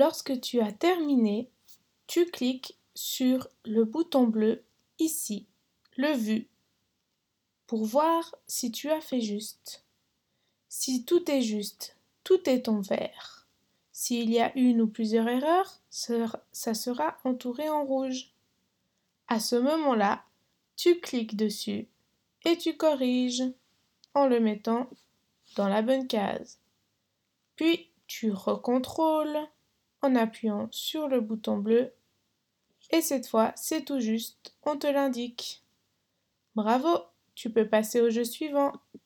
Lorsque tu as terminé, tu cliques sur le bouton bleu ici, le vu, pour voir si tu as fait juste. Si tout est juste, tout est en vert. S'il y a une ou plusieurs erreurs, ça sera entouré en rouge. À ce moment-là, tu cliques dessus et tu corriges en le mettant dans la bonne case. Puis tu recontrôles en appuyant sur le bouton bleu et cette fois c'est tout juste, on te l'indique. Bravo, tu peux passer au jeu suivant.